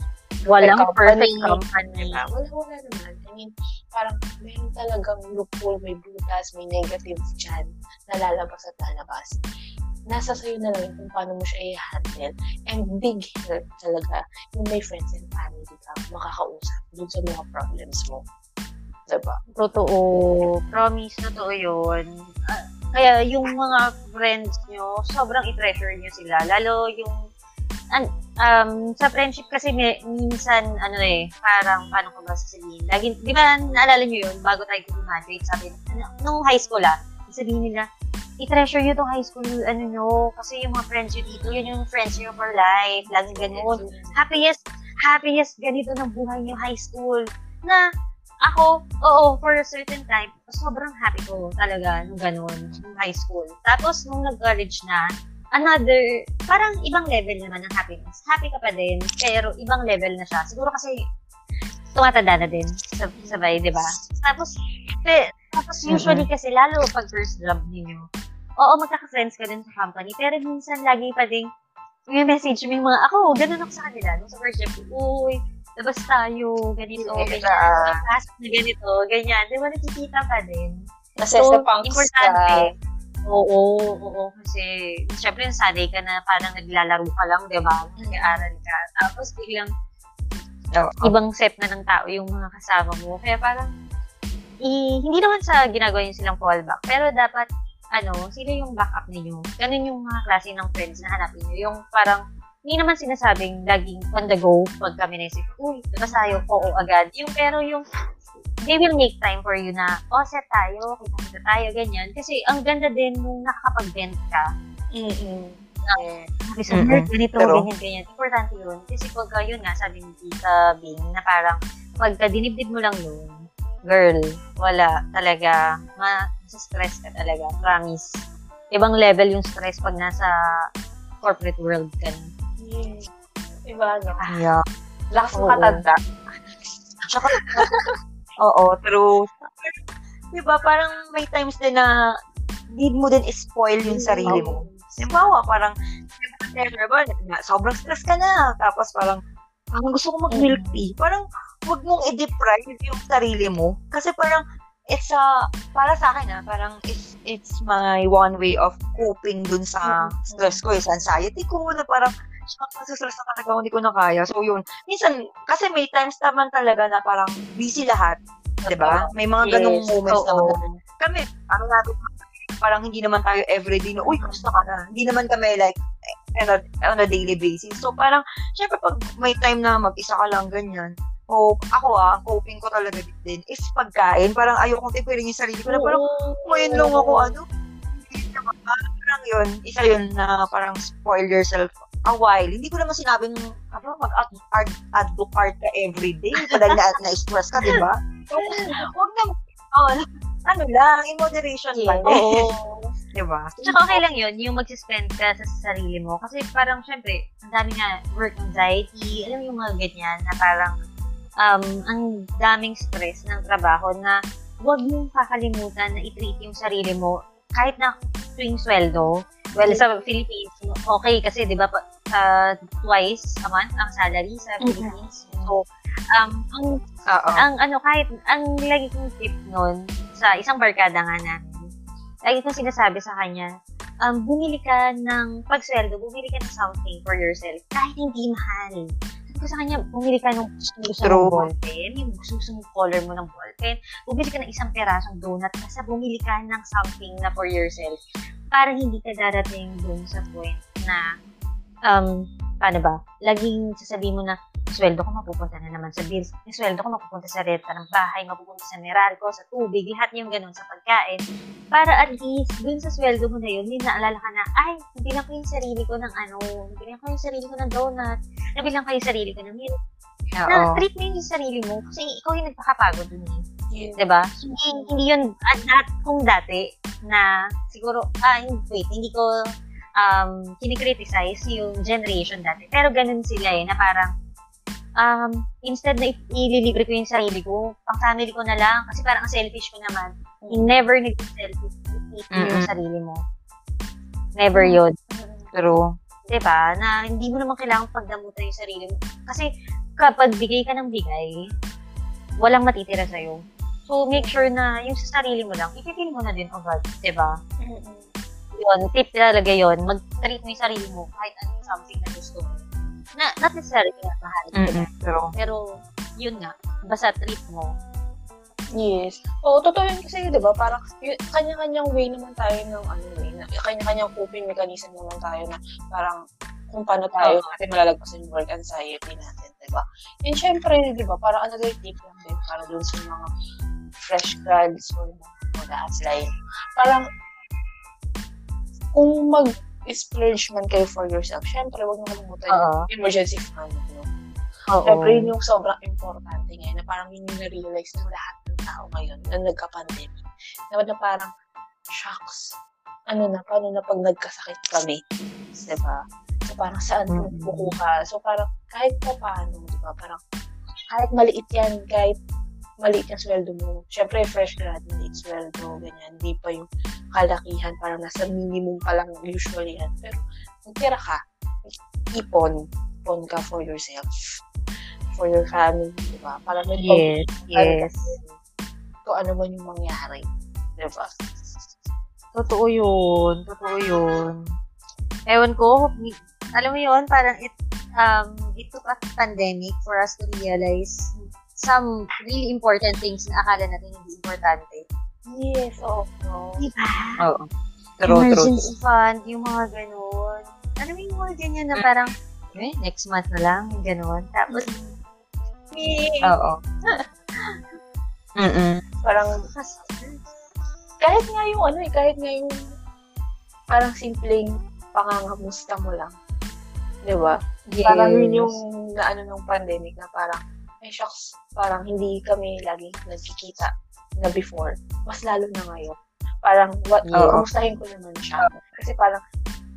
Walang perfect company. Diba? Wala, wala naman. I mean, parang meron talagang loophole, may butas, may negative dyan na lalabas at lalabas. Nasa sa'yo na lang kung paano mo siya i-handle. And big help talaga yung may friends and family ka makakausap dun sa mga problems mo. Diba? Totoo. Promise, totoo yun. Ah, kaya yung mga friends nyo, sobrang i-treasure nyo sila. Lalo yung, an, um, sa friendship kasi may, minsan, ano eh, parang, paano ko ba sasabihin? Lagi, di ba, naalala nyo yun, bago tayo graduate, sabi, ano, nung high school ah, sabihin nila, i-treasure nyo tong high school, ano nyo, kasi yung mga friends nyo dito, yun yung friends nyo for life, laging ganun happiest, happiest ganito ng buhay niyo high school. Na ako, oo, for a certain time, sobrang happy ko talaga nung ganun, nung high school. Tapos, nung nag-college na, another, parang ibang level naman ng happiness. Happy ka pa din, pero ibang level na siya. Siguro kasi, tumatanda na din, sab- sabay, di ba? Tapos, pe, tapos usually kasi, lalo pag first job ninyo, oo, magkaka-friends ka din sa company, pero minsan lagi pa ding, may message mo yung mga, ako, ganun ako sa kanila. Nung sa first job, uy, labas tayo, ganito, Yeah. ganyan, na ganito, ganyan. Di ba, nakikita pa din. Nasa sa punks ka. Oo, oo, kasi, syempre, sanay ka na parang naglalaro ka lang, di ba? Nag-aaral ka. Tapos, biglang, Oo. ibang set na ng tao yung mga kasama mo. Kaya parang, i- hindi naman sa ginagawa yun silang fallback, pero dapat, ano, sino yung backup ninyo? Ganun yung mga klase ng friends na hanapin nyo. Yung parang, hindi naman sinasabing laging on the go pag kami naisip, uy, labas tayo, oo agad. Yung, pero yung, they will make time for you na, oh, set tayo, kita tayo, ganyan. Kasi ang ganda din nung nakakapag-vent ka. Mm-mm. Sabi sa Mm-mm. ganito, Pero- ganyan, ganyan. Importante yun. Kasi pagka yun nga, sabi ni Tita Bing, na parang, pagka dinibdib mo lang yun, girl, wala talaga, ma-stress ka talaga, promise. Ibang level yung stress pag nasa corporate world ka na. Yes. Diba, no? Yeah. Lakas makatanda. Oo, true. Diba, parang may times din na need mo din spoil yung sarili mo. Halimbawa, parang, diba, na, sobrang stress ka na. Tapos parang, parang gusto ko mag-milk tea. Parang, huwag mong i-deprive yung sarili mo. Kasi parang, it's a, para sa akin ah, parang it's, it's my one way of coping dun sa stress ko, is anxiety ko, na parang, shucks, nasustress na talaga ako, hindi ko na kaya. So, yun. Minsan, kasi may times naman talaga na parang busy lahat. 'di ba? May mga ganong Yes, moments oo. naman. Kami, ano namin, parang hindi naman tayo everyday na, uy, kamusta ka na? Hindi naman kami like, on a, on a daily basis. So, parang, syempre, pag may time na mag-isa ka lang, ganyan, o ako ah, ang coping ko talaga din is pagkain. Parang ayokong tipirin yung sarili ko na parang, ngayon lang ako, ano, naman, parang yun, isa yun na parang spoil yourself a while. Hindi ko naman sinabing, ano, mag-add to cart ka everyday. Padahil na, na-stress ka, di ba? Huwag na, oh, ano lang, in moderation lang. Oo. Di ba? Tsaka okay lang yun, yung mag-spend ka sa sarili mo. Kasi parang, syempre, ang dami nga work anxiety, alam mo yung mga ganyan, na parang, um, ang daming stress ng trabaho na huwag mong kakalimutan na i-treat yung sarili mo kahit na tuwing sweldo. Well, sa Philippines, okay kasi, di ba, pa- uh, twice a month ang salary sa Mhm. Philippines. So, um, ang Oo. ang ano, kahit, ang lagi kong tip nun, sa isang barkada nga namin, lagi kong sinasabi sa kanya, um, bumili ka ng, pagsweldo, bumili ka ng something for yourself, kahit hindi mahal. Sabi ko sa kanya, bumili ka ng gusto mong ballpen, yung gusto mong color mo ng ballpen, bumili ka ng isang perasong donut, basta bumili ka ng something na for yourself, para hindi ka darating dun sa point na, um, paano ba, laging sasabihin mo na, sweldo ko mapupunta na naman sa bills, yung sweldo ko mapupunta sa renta ng bahay, mapupunta sa Meralco, sa tubig, lahat yung ganun sa pagkain. Para at least, dun sa sweldo mo na yun, may naalala ka na, ay, nabilang ko yung sarili ko ng ano, nabilang ko yung sarili ko ng donut, nabilang ko yung sarili ko ng milk. Na, treat mo yung sarili mo, kasi ikaw yung nagpakapagod dun eh. Yes. Diba? Hindi, hindi yun, at dat, kung dati, na siguro, ah, hindi- wait, hindi ko um, kinikriticize yung generation dati. Pero ganun sila eh, na parang, um, instead na ililibre ko yung sarili ko, pang family ko na lang, kasi parang ang selfish ko naman. You never need to selfish, mo yung sarili mo. Never yun. True. Diba? Na hindi mo naman kailangan pagdamutan yung sarili mo. Kasi kapag bigay ka ng bigay, walang matitira sa'yo. So, make sure na yung sa sarili mo lang, ipipil mo na din agad. Diba? Yun, tip talaga yun. Mag-treat mo yung sarili mo kahit anong something na gusto mo. Na, not necessarily na mahal. True. Pero, yun nga. Basta treat mo. Yes. Oo, totoo yun kasi, di ba, parang y- kanya-kanyang way naman tayo ng ano eh, na, kanya-kanyang coping mechanism naman tayo na parang kung paano tayo natin malalagpasan yung work anxiety natin, di ba? And syempre, di ba, parang another tip lang din para dun sa mga fresh grads or mga mag-a-apply. Parang, kung mag-splurge man kayo for yourself, syempre, huwag nyo kalimutan yung emergency fund, no? Oo. Siyempre, yun yung sobrang importante ngayon na parang yun yung na-realize ng lahat ng tao ngayon na nagka-pandemic. Na, na parang, shocks, ano na, paano na pag nagkasakit kami? Diba? Parang saan Mm. kukuha? So, parang kahit pa paano, diba? Parang kahit maliit yan, kahit maliit yung sweldo mo. Siyempre, fresh grad, maliit sweldo, ganyan. Hindi pa yung kalakihan, parang nasa minimum pa lang usually yan. Pero, magtira ka, ipon, ipon ka for yourself, for your family, di ba? Para may Yes, yes. kung ano man yung mangyari. Di ba? Totoo yun. Totoo yun. Ewan ko, alam mo yun, parang it, um, it took a pandemic for us to realize some really important things na akala natin hindi importante. Yes, oo. Oh, Diba? Oo. True, true, Emergency fund, yung mga ganun. Ano yung mga ganyan na parang, eh, next month na lang, yung ganun. Tapos, may, Oo. Mm-mm. Parang, kahit nga yung ano eh, kahit nga yung parang simpleng pangangamusta mo lang. Di ba? Yes. Parang yun yung naano nung pandemic na parang, ay shucks, parang hindi kami lagi nagkikita na before. Mas lalo na ngayon. Parang, what, Oo. kamustahin ko naman siya. Kasi parang,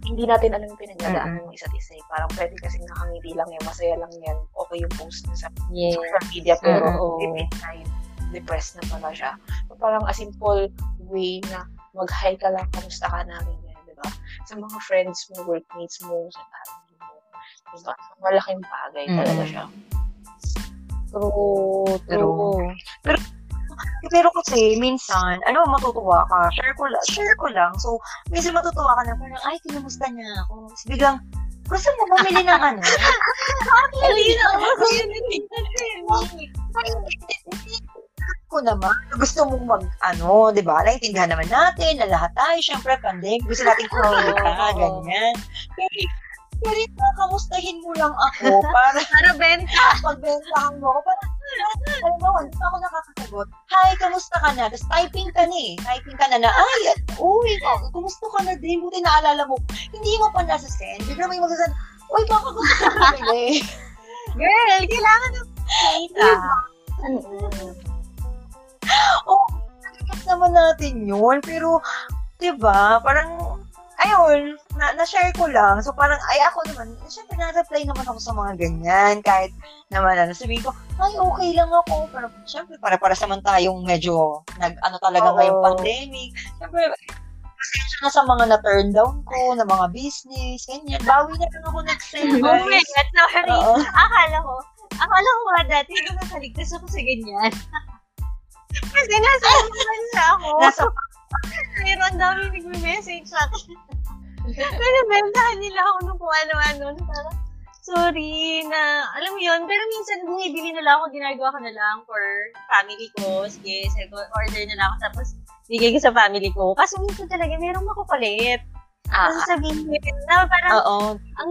hindi natin alam yung pinagdadaanan ng isa't isa. eh. Parang pwede kasi nakangiti lang yan, masaya lang yan, okay yung post niya sa yes. social media, pero Oo. deep inside, depressed na pala siya. So, parang a simple way na mag-hi ka lang, kamusta ka na, ganyan, di ba? Sa mga friends mo, workmates mo, sa family mo. Di ba? Malaking bagay talaga Mm. siya. True, true. Pero kasi, minsan, ano, matutuwa ka. Share ko lang. Share ko lang. So, minsan matutuwa ka na parang, ay, kinumusta niya ako. Tapos biglang, gusto mo bumili ng ano? Hindi na ako ko naman. Gusto mong mag, ano, di ba? Naintindihan naman natin na lahat tayo, syempre, pandemic. Gusto natin kumita, Oo. ganyan. Pero, ito, kamustahin mo lang ako para Para benta. pagbentahan mo ako. Parang, alam mo, hindi pa ako nakakasagot. Hi, kamusta ka na? Tapos typing ka na eh. Typing ka na na, ay, uy, oh, kumusta ka na din? Buti naalala mo. Hindi mo pa nasa send. Bigla may magsasabi, uy, baka gusto ka na bili. Girl, kailangan ng data. Oo, nagigit naman natin yun. Pero, di ba, parang, ayun, na, na-share ko lang. So, parang, ay, ako naman, syempre, na-reply naman ako sa mga ganyan. Kahit naman, ano, sabihin ko, ay, okay lang ako. Pero, syempre, para-para naman tayong medyo, nag, ano talaga Oo. ngayong pandemic. Syempre, pasensya na sa mga na-turn down ko, na mga business, ganyan. Bawi na lang ako nag-send, Oh my guys. God, sorry. Oo. Akala ko, akala ko nga dati, nung nakaligtas ako sa ganyan. Kasi nasa bansa ako. Nasa, Pero ang dami nag-message sa akin. Pero bentahan nila ako nung kung ano-ano. Parang, sorry na, alam mo yun, pero minsan bumibili na lang ako, ginagawa ko na lang for family ko. Sige, order na lang ako, tapos bigay ko sa family ko. Kasi minsan talaga, merong makukulit. Ah, Kasi sabihin na parang, oo. ang,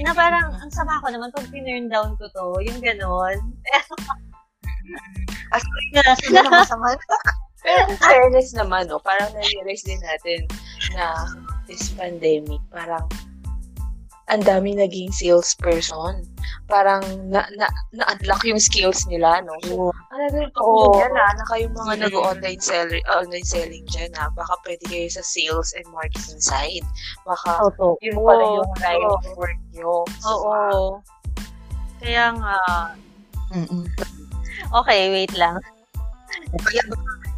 na parang, ang sama ko naman pag pinurn down ko to, yung ganon. As na, sila na masama. Pero in fairness naman, no, parang na-realize din natin na this pandemic, parang ang dami naging salesperson. Parang na, na, na-unlock yung skills nila, no? So, ano din ko yan, ha, na kayong mga Mm. nag-online selling, online selling dyan, ha? Baka pwede kayo sa sales and marketing side. Baka Totoo. yun pala yung line of work nyo. Oo. Kaya nga, Mm-mm. okay, wait lang. Kaya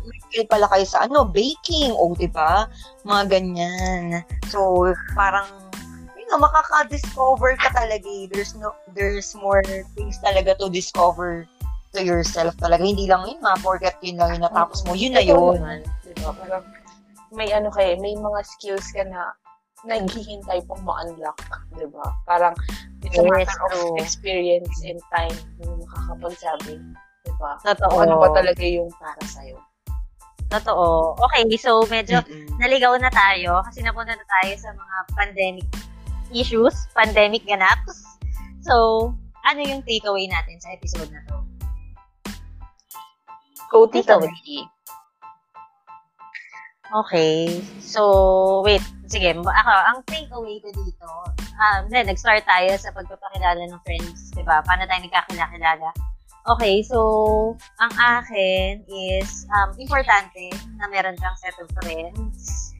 may skill pala kayo sa ano, baking, o di ba? Mga ganyan. So, parang yun nga, makaka-discover ka talaga eh. There's no there's more things talaga to discover to yourself talaga. Hindi lang yun, ma-forget yun lang yun natapos mo. Yun na yun. naman, di ba? Parang may ano kayo, may mga skills ka na naghihintay pang ma-unlock, di ba? Parang it's a matter of experience and time yung makakapagsabi, di ba? Totoo. Ano ba talaga yung para sa'yo. Totoo. Okay, so medyo Mm-mm. naligaw na tayo kasi napunta na tayo sa mga pandemic issues, pandemic ganaps. So, ano yung takeaway natin sa episode na to? Go, Vicky. Okay. So, wait. Sige, ako, ang takeaway ko dito, um, then, nag-start tayo sa pagpapakilala ng friends, di ba? Paano tayo nagkakilala? Okay, so, ang akin is, um, importante na meron kang set of friends.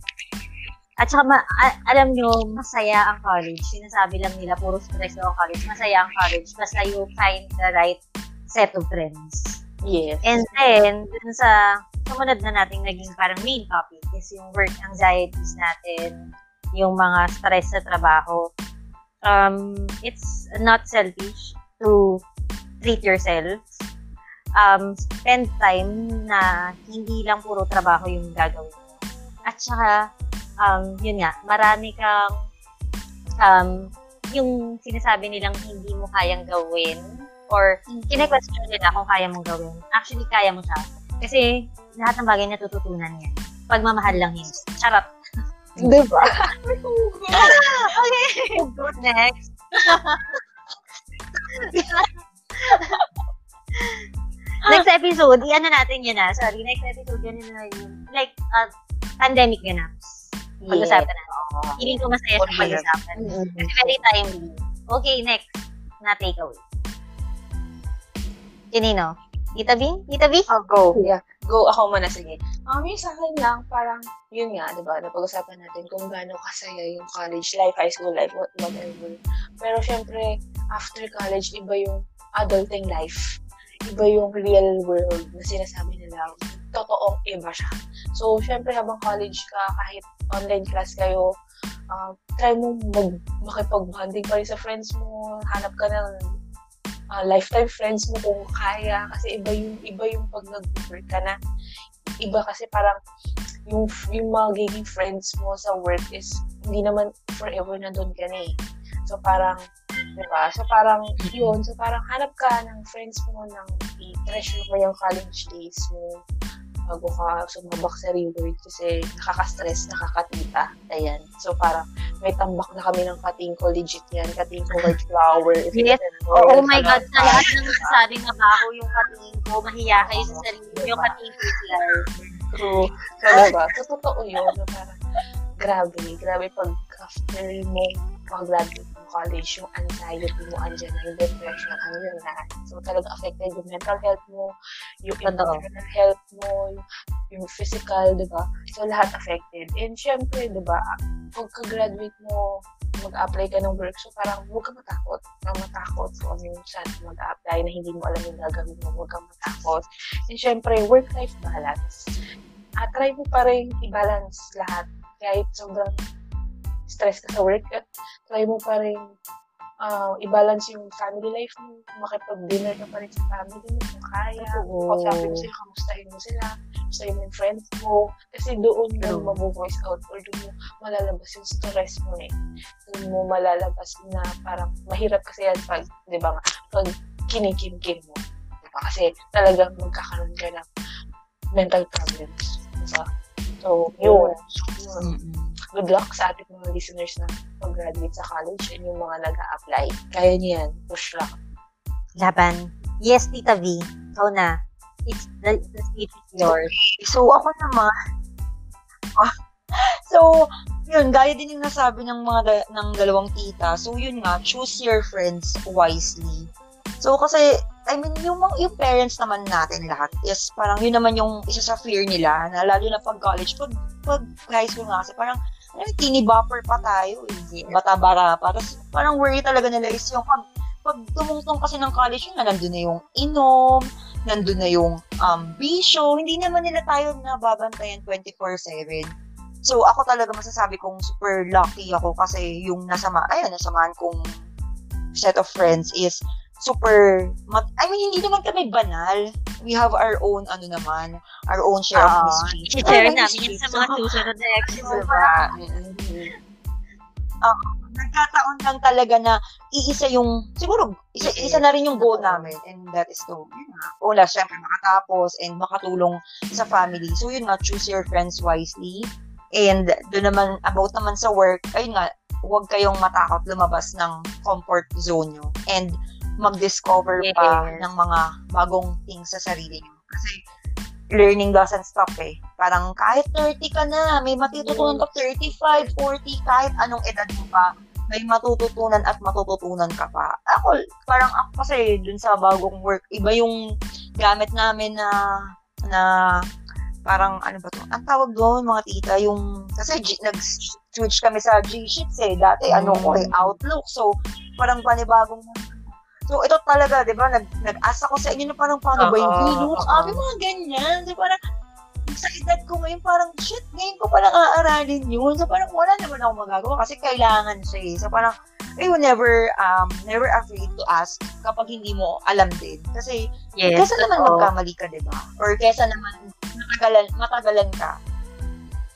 At saka, ma- a- alam nyo, masaya ang college. Sinasabi lang nila, puro stress daw ang college. Masaya ang college. Basta you find the right set of friends. Yes. And then, dun sa sumunod na nating naging parang main topic is yung work anxieties natin, yung mga stress sa trabaho. Um, it's not selfish to treat yourself. Um, spend time na hindi lang puro trabaho yung gagawin mo. At saka, um, yun nga, marami kang um, yung sinasabi nilang hindi mo kayang gawin or kine-question nila kung kaya mong gawin. Actually, kaya mo siya. Kasi lahat ng bagay natututunan yan. Pagmamahal lang yun. Charot. Diba? okay. Next. next episode, i-ano natin yun ah. Sorry, next episode, yun na yun. Like, uh, pandemic ganaps. Pag-usapan natin. Feeling ko masaya sa pag-usapan. Kasi very timely. Okay, next na takeaway. Kinino? Tita Bing? Tita Bing? I'll go. Yeah. Go ako muna, sige. Um, yung sa akin lang, parang, yun nga, di ba, napag-usapan natin kung gaano kasaya yung college life, high school life, what- whatever. Pero syempre, after college, iba yung adulting life. Iba yung real world na sinasabi nila. Totoong iba siya. So, syempre, habang college ka, kahit online class kayo, uh, try mo mag makipag-bonding pa rin sa friends mo, hanap ka ng uh, lifetime friends mo kung kaya kasi iba yung iba yung pag nag-work ka na iba kasi parang yung yung magiging friends mo sa work is hindi naman forever na doon ka na eh. So parang, di ba? So parang yun. So parang hanap ka ng friends mo ng i-treasure mo yung college days mo bago ka sumabak sa reward kasi nakaka-stress, nakakatita. Ayan. So parang may tambak na kami ng kating ko, legit yan, kating ko white flower. Yes. Oh, white my. God, sa lahat ng nasasabing na bago yung katingin ko, mahiya kayo sa sarili niyo, yung katingin ko is life. True. So, diba? So, totoo yun. Na parang, grabe, grabe pag after mo mag-graduate ng college, yung anxiety mo andyan na, yung depression, andyan na. So, talaga affected yung mental health mo, yung emotional health mo, yung, yung physical, di ba? So, lahat affected. And syempre, di ba, pagka-graduate mo, mag-apply ka ng work, so parang huwag ka matakot. Huwag ka matakot kung ano yung saan mag-apply na hindi mo alam yung gagawin mo, huwag ka matakot. And syempre, work-life balance. At try mo pa rin i-balance lahat. Kahit sobrang stress ka sa work, at try mo pa rin uh, i-balance yung family life mo. Makipag-dinner ka pa rin sa family mo kung kaya. Oo. Kung sabi mo sila, kamustahin mo sila. Kamustahin mo yung friends mo. Kasi doon mo True. mabu-voice out or doon mo malalabas yung stress mo eh. Doon mo malalabas na parang mahirap kasi yan pag, di ba nga, pag kinikim-kim mo. Di ba? Kasi talagang magkakaroon ka ng mental problems. Di ba? So, yun. Yun. Good luck sa ating mga listeners na mag-graduate sa college and yung mga nag apply Kaya niyan. Push lang. Laban. Yes, Tita V. Ikaw na. It's the, the stage is yours. So, ako naman, ah, so, yun, gaya din yung nasabi ng mga ng dalawang tita. So, yun nga, choose your friends wisely. So, kasi, I mean, yung, yung parents naman natin lahat is parang yun naman yung isa sa fear nila, na lalo na pag college, pag, pag high school nga kasi, parang, ano, teeny bopper pa tayo, eh. Bata-bara pa. Tapos, parang worry talaga nila is yung pag, pag tumungtong kasi ng college, yun na, nandun na yung inom, nandun na yung um, bisyo, hindi naman nila tayo nababantayan 24-7. So, ako talaga masasabi kong super lucky ako kasi yung nasama, ayun, nasamahan kong set of friends is super, mat- I mean, hindi naman kami banal. We have our own, ano naman, our own share of Oo. mischief. I-share Ay, namin yan sa mga susunod na episode. Diba? nagkataon lang talaga na iisa yung, siguro, isa, isa na rin yung goal namin. And that is to, yun nga, una, syempre, makatapos and makatulong sa family. So, yun nga, choose your friends wisely. And doon naman, about naman sa work, ayun nga, huwag kayong matakot lumabas ng comfort zone nyo. And mag-discover pa Yes. ng mga bagong things sa sarili nyo. Kasi, learning doesn't stop eh. Parang kahit 30 ka na, may matututunan ka 35, 40, kahit anong edad mo pa, may matututunan at matututunan ka pa. Ako, parang ako kasi dun sa bagong work, iba yung gamit namin na na parang ano ba to? Ang tawag doon mga tita, yung kasi G, nag-switch kami sa G-Sheets eh. Dati ano ko eh, Outlook. So, parang panibagong So, ito talaga, di ba, nag, nag-asa ko sa inyo na parang paano ba yung VLOOK? oo. Sabi mga ganyan. So, parang, sa edad ko ngayon, parang, shit, ngayon ko palang aaralin yun. So, parang wala naman ako magagawa kasi kailangan siya eh. So, parang, you never, um, never afraid to ask kapag hindi mo alam din. Kasi, Yes, kesa naman magkamali ka, di ba? Or kesa naman matagalan, matagalan ka.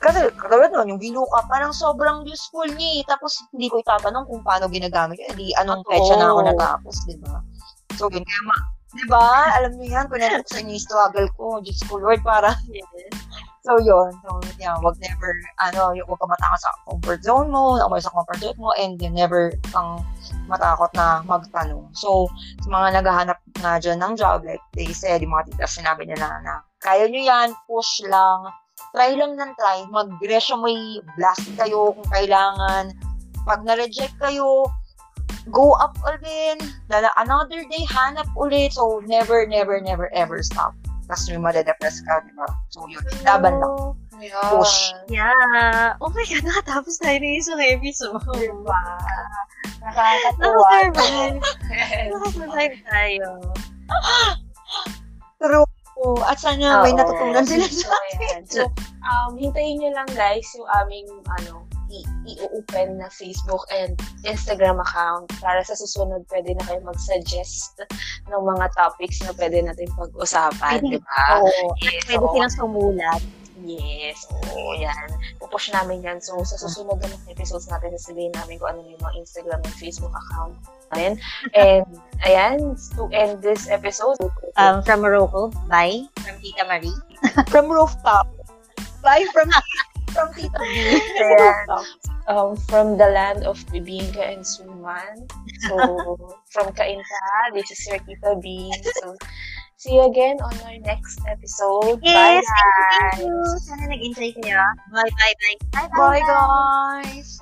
Kasi katulad nun, yung Viluka, parang sobrang useful niya. eh. Tapos hindi ko itatanong kung paano ginagamit yun. Hindi anong Totoo. petsa na ako natapos, di ba? So, yun kaya ma, di ba? Alam niyo yan, kung sa inyo yung struggle ko, Diyos ko Lord, para So, yun. So, yeah, wag never, ano, yung wag ka matakot sa comfort zone mo, ako sa comfort zone mo, and you never kang matakot na magtanong. So, sa mga naghahanap nga dyan ng job, like they said, yung mga tita, sinabi nila na, kaya nyo yan, push lang, try lang ng try, mag-resume, blast kayo kung kailangan. Pag na-reject kayo, go up again, dala another day, hanap ulit. So, never, never, never, ever stop. Tapos yung madadepress ka, di ba? So, yun, laban lang. Yeah. Push. Yeah. Oh my God, nakatapos tayo ng isang episode. Diba? Nakakatuwa. Nakasurvive. Nakasurvive tayo. True. At sana may Oo. natutunan sila So, sa ayan. So, um, hintayin nyo lang guys yung aming, ano, i-open na Facebook and Instagram account para sa susunod pwede na kayo mag-suggest ng mga topics na pwede natin pag-usapan, di ba? Oo. Yes, Pwede oo. silang sumulat. Yes, oo, yan. Pupush namin yan. So, sa susunod na mga episodes natin, sasabihin namin kung ano yung mga Instagram and Facebook account namin. And, ayan, to end this episode, Um, from Morocco, bye. From Tita Marie. from rooftop. Bye from from Tita. Ayan. um, from the land of Bibingka and Suman. So, from Kainta, this is your Tita B. So, see you again on our next episode. Bye, Yes, thank you, guys! thank you. Sana nag-enjoy kayo. Bye, bye, bye. Bye, Bye guys.